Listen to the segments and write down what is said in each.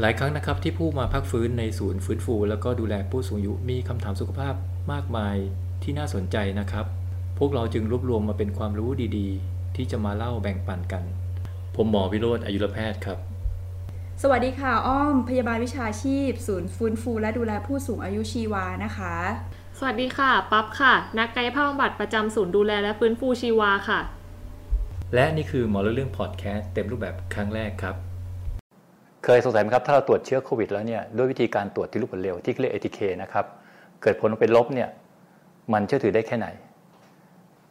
หลายครั้งนะครับที่ผู้มาพักฟื้นในศูนย์ฟื้นฟู แล้วก็ดูแลผู้สูงอายุมีคำถามสุขภาพมากมายที่น่าสนใจนะครับ พวกเราจึงรวบรวมมาเป็นความรู้ดีๆ ที่จะมาเล่าแบ่งปันกัน ผมหมอวิโรธอายุรแพทย์ครับ สวัสดีค่ะ อ้อม พยาบาลวิชาชีพ ศูนย์ฟื้นฟู และดูแลผู้สูงอายุชีวานะคะ สวัสดีค่ะ ปั๊บค่ะ นักกายภาพบำบัดประจำศูนย์ดูแลและฟื้นฟูชีวาค่ะ และนี่คือหมอเรื่องพอดแคสต์เต็มรูปแบบครั้งแรกครับ เคยสงสัยไหมครับ ถ้าเราตรวจเชื้อโควิดแล้วเนี่ยด้วยวิธีการตรวจที่รูปผลเร็วที่เรียก ATK นะครับ เกิดผลเป็นลบเนี่ยมันเชื่อถือได้แค่ไหน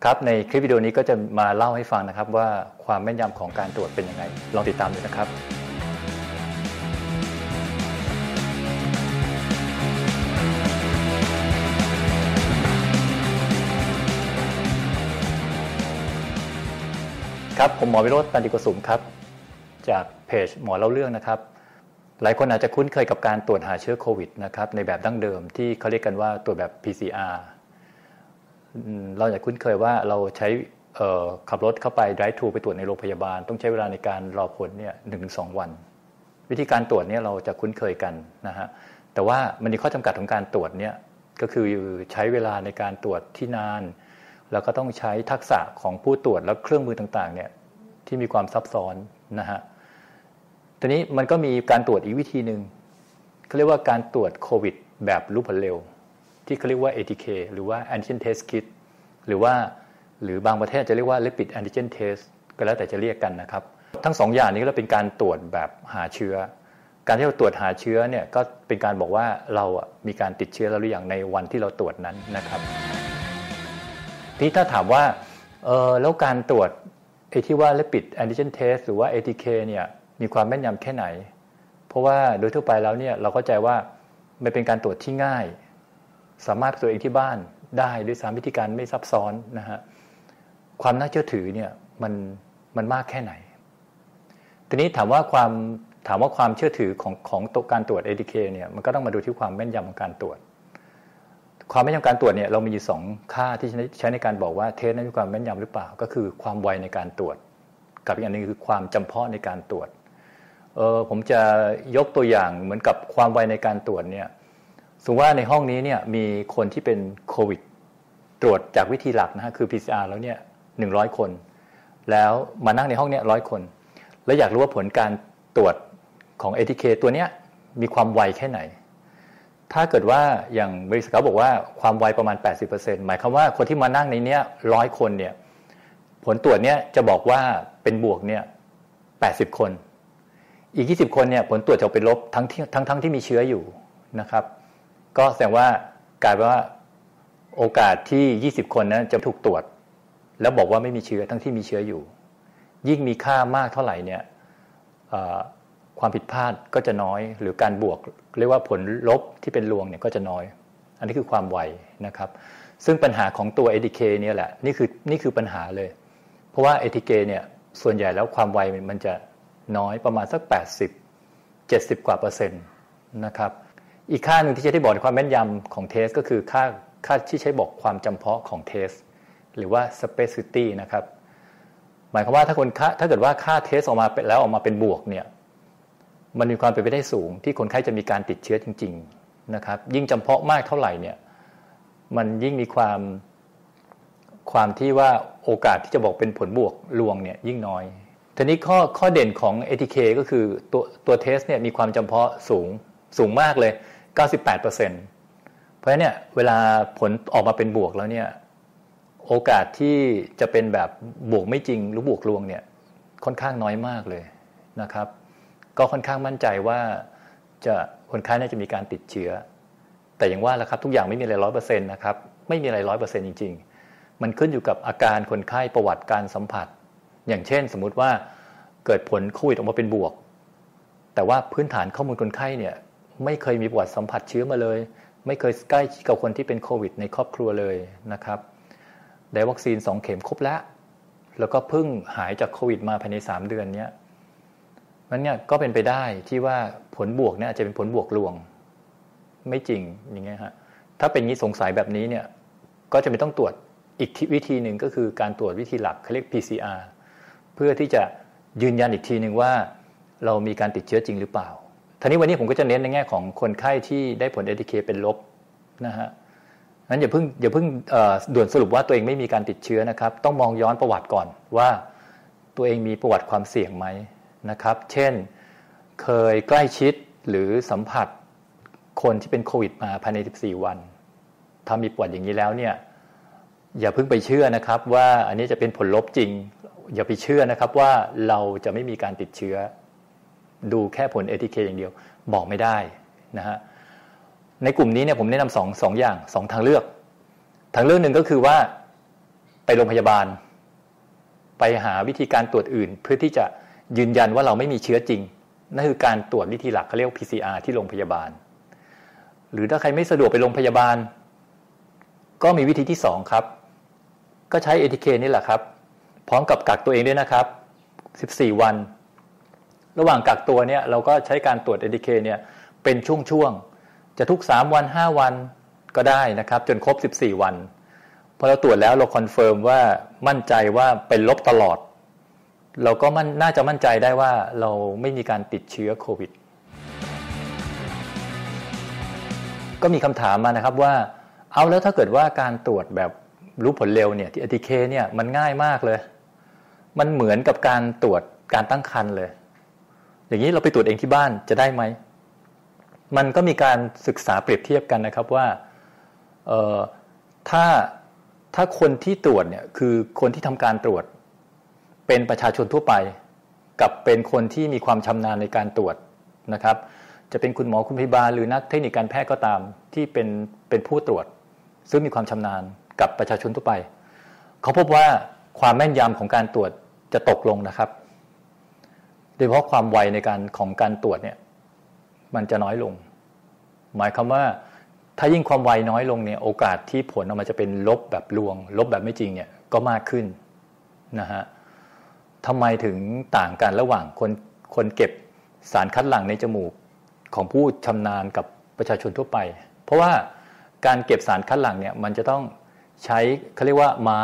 ครับในคลิปวิดีโอนี้ก็จะมาเล่าให้ฟังนะครับว่าความแม่นยำของการตรวจเป็นยังไง ลองติดตามดูนะครับครับผมหมอวิโรจน์ตันติกสุมครับ จากเพจหมอเล่าเรื่องนะครับ หลายคนอาจจะคุ้นเคยกับการตรวจหาเชื้อโควิดนะครับในแบบดั้งเดิมที่เขาเรียกกันว่าตรวจแบบ PCR อืมเราจะคุ้นเคยว่าเราใช้ขับรถเข้าไป drive thru ไปตรวจในโรงพยาบาล ต้องใช้เวลาในการรอผลเนี่ยหนึ่งสองวัน วิธีการตรวจเนี่ยเราจะคุ้นเคยกันนะฮะแต่ว่ามันมีข้อจำกัดของการตรวจเนี่ยก็คือใช้เวลาในการตรวจที่นาน แล้วก็ต้องใช้ทักษะของผู้ตรวจแล้วเครื่องมือต่างๆเนี่ยที่มีความซับซ้อนนะฮะ ทีนี้มันก็มีการตรวจอีกวิธีหนึ่งเขาเรียกว่าการตรวจโควิด แบบรู้ผลเร็ว ที่เขาเรียกว่า ATK หรือว่า Antigen Test Kit หรือว่าหรือบางประเทศจะเรียกว่า Rapid Antigen Test ก็แล้วแต่จะเรียกกันนะครับ ทั้งสองอย่างนี้ก็เป็นการตรวจแบบหาเชื้อ การที่เราตรวจหาเชื้อเนี่ยก็เป็นการบอกว่าเราอะมีการติดเชื้อแล้วหรือยังในวันที่เราตรวจนั้นนะครับทีนี้ถ้าถามว่าเออแล้วการตรวจไอ้ที่ว่า rapid antigen test หรือว่า ATK เนี่ย มีความแม่นยำแค่ไหน เพราะว่าโดยทั่วไปแล้วเนี่ยเราเข้าใจว่ามันเป็นการตรวจที่ง่าย สามารถตรวจเองที่บ้านได้ด้วยสามวิธีการไม่ซับซ้อนนะฮะความน่าเชื่อถือเนี่ยมันมันมากแค่ไหน ทีนี้ถามว่าความถามว่าความเชื่อถือของของตัวการตรวจ ATK เนี่ยมันก็ต้องมาดูที่ความแม่นยำของการตรวจ ความแม่นยำการตรวจเนี่ยเรามีอยู่สองค่าที่ใช้ในการบอกว่าเทสนั้นมีความแม่นยำหรือเปล่า ก็คือความไวในการตรวจ กับอีกอันหนึงคือความจำเพาะในการตรวจ เออผมจะยกตัวอย่างเหมือนกับความไวในการตรวจเนี่ยสมมติว่าในห้องนี้เนี่ยมีคนที่เป็นโควิด ตรวจจากวิธีหลักนะฮะคือ PCR แล้วเนี่ยหนึ่งร้อยคน แล้วมานั่งในห้องเนี่ยร้อยคน แล้วอยากรู้ว่าผลการตรวจของ ATK ตัวเนี้ยมีความไวแค่ไหน ถ้าเกิดว่าอย่างบริษัทเขาบอกว่าความไวประมาณ 80%หมายความว่าคนที่มานั่งในเนี้ยร้อยคนเนี่ยผลตรวจเนี่ยจะบอกว่าเป็นบวกเนี่ย80 คน อีก 20 คนเนี่ยผลตรวจจะเป็นลบทั้งที่ทั้งทั้งที่มีเชื้ออยู่นะครับ ก็แสดงว่ากลายเป็นว่าโอกาสที่ 20 คนนั้นจะถูกตรวจ แล้วบอกว่าไม่มีเชื้อทั้งที่มีเชื้ออยู่ ยิ่งมีค่ามากเท่าไหร่เนี่ยความผิดพลาดก็จะน้อย หรือการบวกเรียกว่าผลลบที่เป็นลวงเนี่ยก็จะน้อย อันนี้คือความไวนะครับ ซึ่งปัญหาของตัว ATK เนี่ยแหละนี่คือนี่คือปัญหาเลย เพราะว่า ATK เนี่ยส่วนใหญ่แล้วความไวมันจะ น้อยประมาณสัก 80 70 กว่าเปอร์เซ็นต์นะครับอีกค่าหนึ่งที่ใช้ที่บอกในความแม่นยำของ test ก็คือค่าค่าที่ใช้บอกความจำเพาะของ test หรือว่า specificity นะครับหมายความว่าถ้าคนคถ้าเกิดว่าค่า test ออกมาแล้วออกมาเป็นบวกเนี่ยมันมีความเป็นไปได้สูง ที่คนไข้จะมีการติดเชื้อจริง ๆนะครับ ยิ่งจำเพาะมากเท่าไหร่เนี่ยมันยิ่งมีความความที่ว่าโอกาสที่จะบอกเป็นผลบวกลวงเนี่ยยิ่งน้อย ทีนี้ข้อข้อเด่นของ ATK ก็คือตัวตัวเทสเนี่ยมีความจำเพาะสูงสูงมากเลย 98%เพราะฉะนั้นเนี่ยเวลาผลออกมาเป็นบวกแล้วเนี่ยโอกาสที่จะเป็นแบบบวกไม่จริงหรือบวกลวงเนี่ยค่อนข้างน้อยมากเลยนะครับ ก็ค่อนข้างมั่นใจว่าจะคนไข้น่าจะมีการติดเชื้อ แต่อย่างว่าแหละครับทุกอย่างไม่มีอะไรร้อยเปอร์เซ็นต์นะครับไม่มีอะไรร้อยเปอร์เซ็นต์จริง ๆ มันขึ้นอยู่กับอาการคนไข้ประวัติการสัมผัส อย่างเช่น สมมุติว่าเกิดผลโควิดออกมาเป็นบวก แต่ว่าพื้นฐานข้อมูลคนไข้เนี่ยไม่เคยมีประวัติสัมผัสเชื้อมาเลย ไม่เคยใกล้ชิดกับคนที่เป็นโควิด ในครอบครัวเลยนะครับได้วัคซีน 2 เข็มครบแล้ว แล้วก็เพิ่งหายจากโควิดมาภายใน 3 เดือนเนี้ยมันเนี่ยก็เป็นไปได้ที่ว่าผลบวกเนี่ยอาจจะเป็นผลบวกลวง ไม่จริงอย่างเงี้ยฮะถ้าเป็นงี้สงสัยแบบนี้เนี่ยก็จะไม่ต้องตรวจอีกวิธีหนึ่งก็คือการตรวจวิธีหลักเขาเรียก PCR เพื่อที่จะยืนยันอีกทีหนึ่งว่าเรามีการติดเชื้อจริงหรือเปล่าทีนี้วันนี้ผมก็จะเน้นในแง่ของคนไข้ที่ได้ผล ATK เป็นลบนะฮะนั้นอย่าเพิ่งอย่าเพิ่งด่วนสรุปว่าตัวเองไม่มีการติดเชื้อนะครับ ต้องมองย้อนประวัติก่อนว่าตัวเองมีประวัติความเสี่ยงไหมนะครับ เช่นเคยใกล้ชิดหรือสัมผัสคนที่เป็นโควิดมาภายใน 14 วัน ถ้ามีปวัติอย่างนี้แล้วเนี่ยอย่าเพิ่งไปเชื่อนะครับว่าอันนี้จะเป็นผลลบจริง อย่าไปเชื่อนะครับว่าเราจะไม่มีการติดเชื้อ ดูแค่ผล ATK อย่างเดียว บอกไม่ได้นะฮะในกลุ่มนี้เนี่ยผมแนะนำสองสองอย่างสองทางเลือก ทางเลือกหนึ่งก็คือว่าไปโรงพยาบาล ไปหาวิธีการตรวจอื่น เพื่อที่จะยืนยันว่าเราไม่มีเชื้อจริง นั่นคือการตรวจวิธีหลักเขาเรียก PCR ที่โรงพยาบาล หรือถ้าใครไม่สะดวกไปโรงพยาบาล ก็มีวิธีที่สองครับ ก็ใช้ ATK นี่แหละครับ พร้อมกับกักตัวเองด้วยนะครับ 14 วัน ระหว่างกักตัวเนี่ยเราก็ใช้การตรวจ ATK เนี่ยเป็นช่วงๆ จะทุก 3 วัน 5 วันก็ได้นะครับ จนครบ 14 วันพอเราตรวจแล้วเรา confirm ว่ามั่นใจว่าเป็นลบตลอด เราก็มันน่าจะมั่นใจได้ว่าเราไม่มีการติดเชื้อโควิด ก็มีคำถามมานะครับว่า อ้าวแล้วถ้าเกิดว่าการตรวจแบบรู้ผลเร็วเนี่ยที่ ATK เนี่ยมันง่ายมากเลย มันเหมือนกับการตรวจการตั้งครรภ์เลย อย่างนี้เราไปตรวจเองที่บ้านจะได้ไหม มันก็มีการศึกษาเปรียบเทียบกันนะครับว่าถ้าถ้าคนที่ตรวจเนี่ยคือคนที่ทำการตรวจ เป็นประชาชนทั่วไป กับเป็นคนที่มีความชำนาญในการตรวจนะครับ จะเป็นคุณหมอคุณพยาบาลหรือนักเทคนิคการแพทย์ก็ตามที่เป็นเป็นผู้ตรวจ ซึ่งมีความชำนาญกับประชาชนทั่วไป เขาพบว่าความแม่นยำของการตรวจ จะตกลงนะครับ โดยเฉพาะความไวในการของการตรวจเนี่ยมันจะน้อยลง หมายความว่าถ้ายิ่งความไวน้อยลงเนี่ยโอกาสที่ผลออกมาจะเป็นลบแบบลวง ลบแบบไม่จริงเนี่ยก็มากขึ้นนะฮะทำไมถึงต่างกันระหว่างคนคนเก็บสารคัดหลั่งในจมูกของผู้ชำนาญกับประชาชนทั่วไป เพราะว่าการเก็บสารคัดหลั่งเนี่ยมันจะต้องใช้เขาเรียกว่าไม้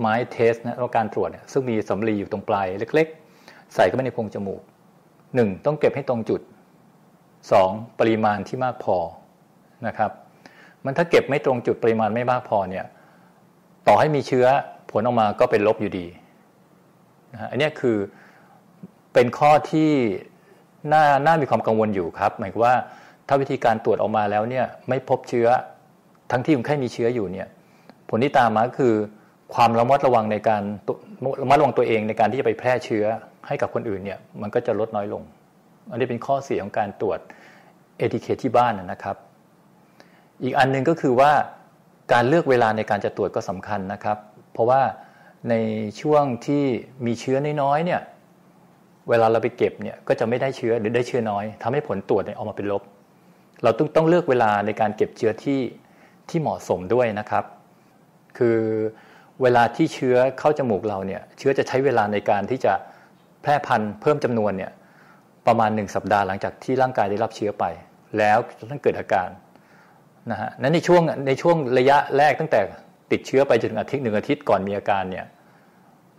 ไม้เทสนะการตรวจเนี่ยซึ่งมีสำลีอยู่ตรงปลายเล็ก ๆ ใส่เข้าไปในโพรงจมูกหนึ่งต้องเก็บให้ตรงจุดสองปริมาณที่มากพอนะครับ มันถ้าเก็บไม่ตรงจุดปริมาณไม่มากพอเนี่ยต่อให้มีเชื้อผลออกมาก็เป็นลบอยู่ดีนะอันนี้คือเป็นข้อที่น่าน่ามีความกังวลอยู่ครับ หมายความว่าถ้าวิธีการตรวจออกมาแล้วเนี่ยไม่พบเชื้อทั้งที่คนไข้มีเชื้ออยู่เนี่ยผลที่ตามมาคือ ความระมัดระวังในการระมัดระวังตัวเองในการที่จะไปแพร่เชื้อให้กับคนอื่นเนี่ยมันก็จะลดน้อยลง อันนี้เป็นข้อเสียของการตรวจเอทีเคที่บ้านนะครับ อีกอันนึงก็คือว่าการเลือกเวลาในการจะตรวจก็สำคัญนะครับ เพราะว่าในช่วงที่มีเชื้อน้อยๆเนี่ยเวลาเราไปเก็บเนี่ยก็จะไม่ได้เชื้อหรือได้เชื้อน้อยทำให้ผลตรวจเนี่ยออกมาเป็นลบ เราต้องต้องเลือกเวลาในการเก็บเชื้อที่ที่เหมาะสมด้วยนะครับ คือ เวลาที่เชื้อเข้าจมูกเราเนี่ยเชื้อจะใช้เวลาในการที่จะแพร่พันธุ์เพิ่มจำนวนเนี่ยประมาณหนึ่งสัปดาห์หลังจากที่ร่างกายได้รับเชื้อไป แล้วต้องเกิดอาการนะฮะนั้นในช่วงในช่วงระยะแรกตั้งแต่ติดเชื้อไปจนถึงอาทิตย์หนึ่งอาทิตย์ก่อนมีอาการเนี่ย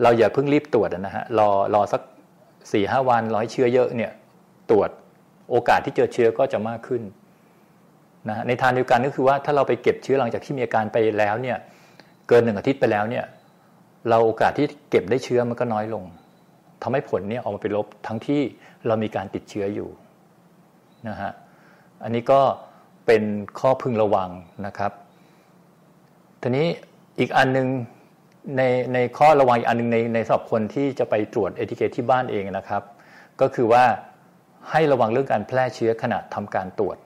เราอย่าเพิ่งรีบตรวจนะฮะรอรอสักสี่ห้าวันร้อยเชื้อเยอะเนี่ยตรวจโอกาสที่เจอเชื้อก็จะมากขึ้นนะในทางเดียวกันก็คือว่าถ้าเราไปเก็บเชื้อหลังจากที่มีอาการไปแล้วเนี่ย เกินหนึ่งอาทิตย์ไปแล้วเนี่ย เราโอกาสที่เก็บได้เชื้อมันก็น้อยลงทำให้ผลเนี่ยออกมาเป็นลบทั้งที่เรามีการติดเชื้ออยู่นะฮะอันนี้ก็เป็นข้อพึงระวังนะครับทีนี้อีกอันนึงในในข้อระวังอีกอันนึงในในสำหรับคนที่จะไปตรวจเอทิเคที่บ้านเองนะครับ ก็คือว่าให้ระวังเรื่องการแพร่เชื้อขณะทำการตรวจ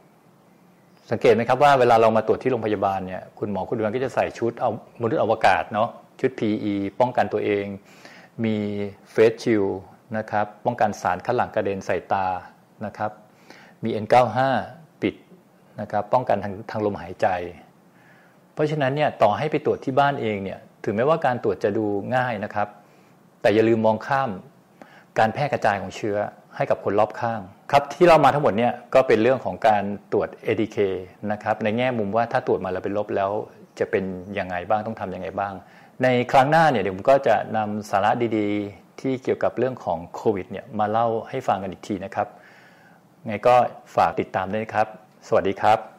สังเกตไหมครับว่าเวลาเรามาตรวจที่โรงพยาบาลเนี่ยคุณหมอคุณดูแลก็จะใส่ชุดเอามนุษย์อวกาศเนาะชุด PE ป้องกันตัวเอง มีเฟสชิลนะครับป้องกันสารคัดหลั่งกระเด็นใส่ตานะครับมี N95 ปิดนะครับป้องกันทางทางลมหายใจ เพราะฉะนั้นเนี่ยต่อให้ไปตรวจที่บ้านเองเนี่ยถึงแม้ว่าการตรวจจะดูง่ายนะครับ แต่อย่าลืมมองข้ามการแพร่กระจายของเชื้อ ให้กับคนรอบข้างครับที่เรามาทั้งหมดเนี่ยก็เป็นเรื่องของการตรวจ ADK นะครับในแง่มุมว่าถ้าตรวจมาแล้วเป็นลบแล้วจะเป็นยังไงบ้างต้องทํำยังไงบ้าง ในครั้งหน้าเนี่ยเดี๋ยวผมก็จะนำสาระดีๆ ที่เกี่ยวกับเรื่องของโควิดเนี่ยมาเล่าให้ฟังกันอีกทีนะครับไงก็ฝากติดตามด้วยนะครับ สวัสดีครับ